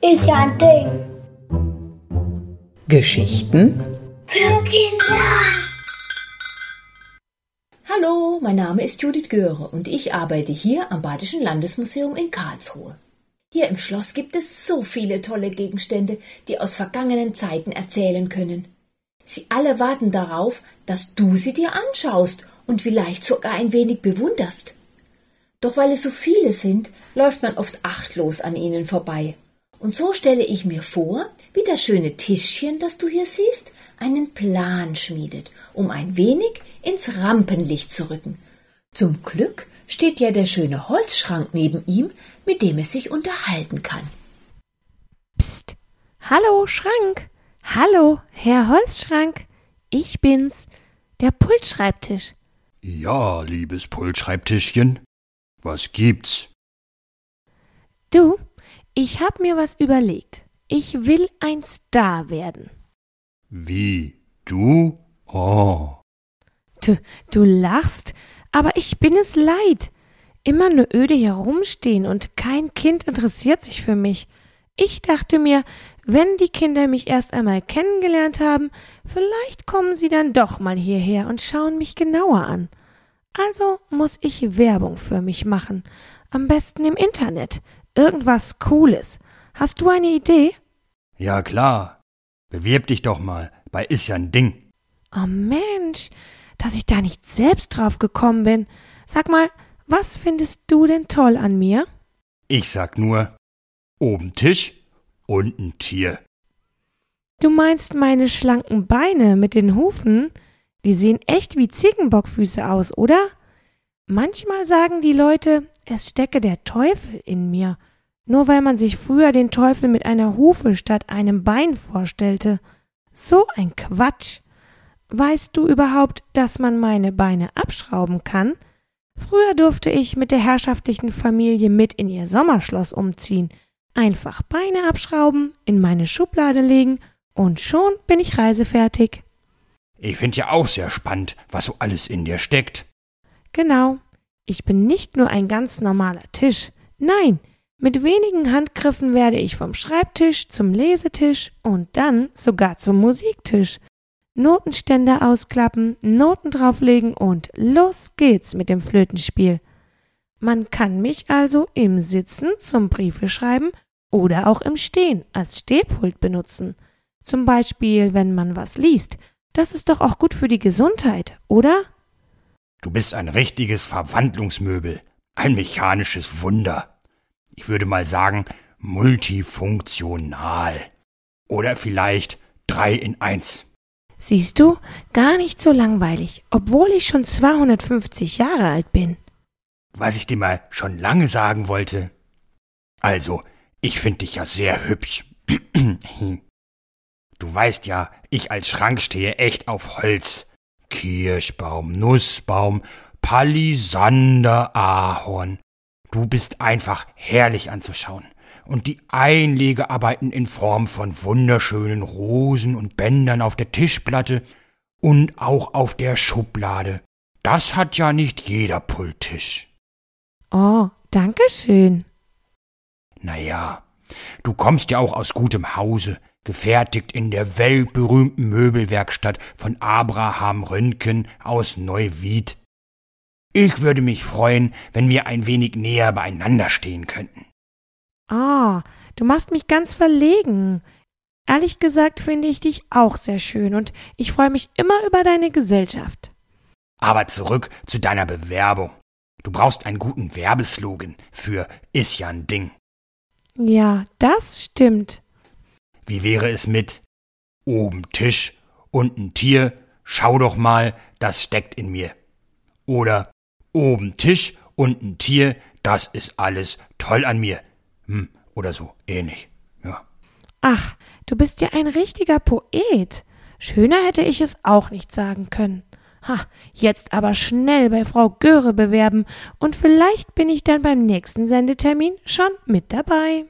Ist ja ein Ding. Geschichten Für Kinder. Hallo, mein Name ist Judith Göre und ich arbeite hier am Badischen Landesmuseum in Karlsruhe. Hier im Schloss gibt es so viele tolle Gegenstände, die aus vergangenen Zeiten erzählen können. Sie alle warten darauf, dass du sie dir anschaust und vielleicht sogar ein wenig bewunderst. Doch weil es so viele sind, läuft man oft achtlos an ihnen vorbei. Und so stelle ich mir vor, wie das schöne Tischchen, das du hier siehst, einen Plan schmiedet, um ein wenig ins Rampenlicht zu rücken. Zum Glück steht ja der schöne Holzschrank neben ihm, mit dem es sich unterhalten kann. Psst. Hallo, Schrank. Hallo, Herr Holzschrank. Ich bin's, der Pultschreibtisch. Ja, liebes Pultschreibtischchen. Was gibt's? Du, ich hab mir was überlegt. Ich will ein Star werden. Wie? Du? Oh. Du, du lachst, aber ich bin es leid. Immer nur öde herumstehen und kein Kind interessiert sich für mich. Ich dachte mir, wenn die Kinder mich erst einmal kennengelernt haben, vielleicht kommen sie dann doch mal hierher und schauen mich genauer an. Also muss ich Werbung für mich machen. Am besten im Internet. Irgendwas Cooles. Hast du eine Idee? Ja, klar. Bewirb dich doch mal bei Is ja ein Ding. Oh Mensch, dass ich da nicht selbst drauf gekommen bin. Sag mal, was findest du denn toll an mir? Ich sag nur, oben Tisch, unten Tier. Du meinst meine schlanken Beine mit den Hufen? Die sehen echt wie Ziegenbockfüße aus, oder? Manchmal sagen die Leute, es stecke der Teufel in mir, nur weil man sich früher den Teufel mit einer Hufe statt einem Bein vorstellte. So ein Quatsch. Weißt du überhaupt, dass man meine Beine abschrauben kann? Früher durfte ich mit der herrschaftlichen Familie mit in ihr Sommerschloss umziehen. Einfach Beine abschrauben, in meine Schublade legen und schon bin ich reisefertig. Ich find ja auch sehr spannend, was so alles in dir steckt. Genau. Ich bin nicht nur ein ganz normaler Tisch. Nein, mit wenigen Handgriffen werde ich vom Schreibtisch zum Lesetisch und dann sogar zum Musiktisch. Notenständer ausklappen, Noten drauflegen und los geht's mit dem Flötenspiel. Man kann mich also im Sitzen zum Briefe schreiben oder auch im Stehen als Stehpult benutzen. Zum Beispiel, wenn man was liest. Das ist doch auch gut für die Gesundheit, oder? Du bist ein richtiges Verwandlungsmöbel, ein mechanisches Wunder. Ich würde mal sagen, multifunktional. Oder vielleicht drei in eins. Siehst du, gar nicht so langweilig, obwohl ich schon 250 Jahre alt bin. Was ich dir mal schon lange sagen wollte. Also, ich find dich ja sehr hübsch. Du weißt ja, ich als Schrank stehe echt auf Holz. Kirschbaum, Nussbaum, Palisander, Ahorn. Du bist einfach herrlich anzuschauen. Und die Einlegearbeiten in Form von wunderschönen Rosen und Bändern auf der Tischplatte und auch auf der Schublade. Das hat ja nicht jeder Pulttisch. Oh, danke schön. Naja, du kommst ja auch aus gutem Hause, gefertigt in der weltberühmten Möbelwerkstatt von Abraham Röntgen aus Neuwied. Ich würde mich freuen, wenn wir ein wenig näher beieinander stehen könnten. Ah, du machst mich ganz verlegen. Ehrlich gesagt finde ich dich auch sehr schön und ich freue mich immer über deine Gesellschaft. Aber zurück zu deiner Bewerbung. Du brauchst einen guten Werbeslogan für Is ja ein Ding. Ja, das stimmt. Wie wäre es mit oben Tisch, unten Tier, schau doch mal, das steckt in mir. Oder oben Tisch, unten Tier, das ist alles toll an mir. Hm, oder so ähnlich. Ja. Ach, du bist ja ein richtiger Poet. Schöner hätte ich es auch nicht sagen können. Ha, jetzt aber schnell bei Frau Göre bewerben und vielleicht bin ich dann beim nächsten Sendetermin schon mit dabei.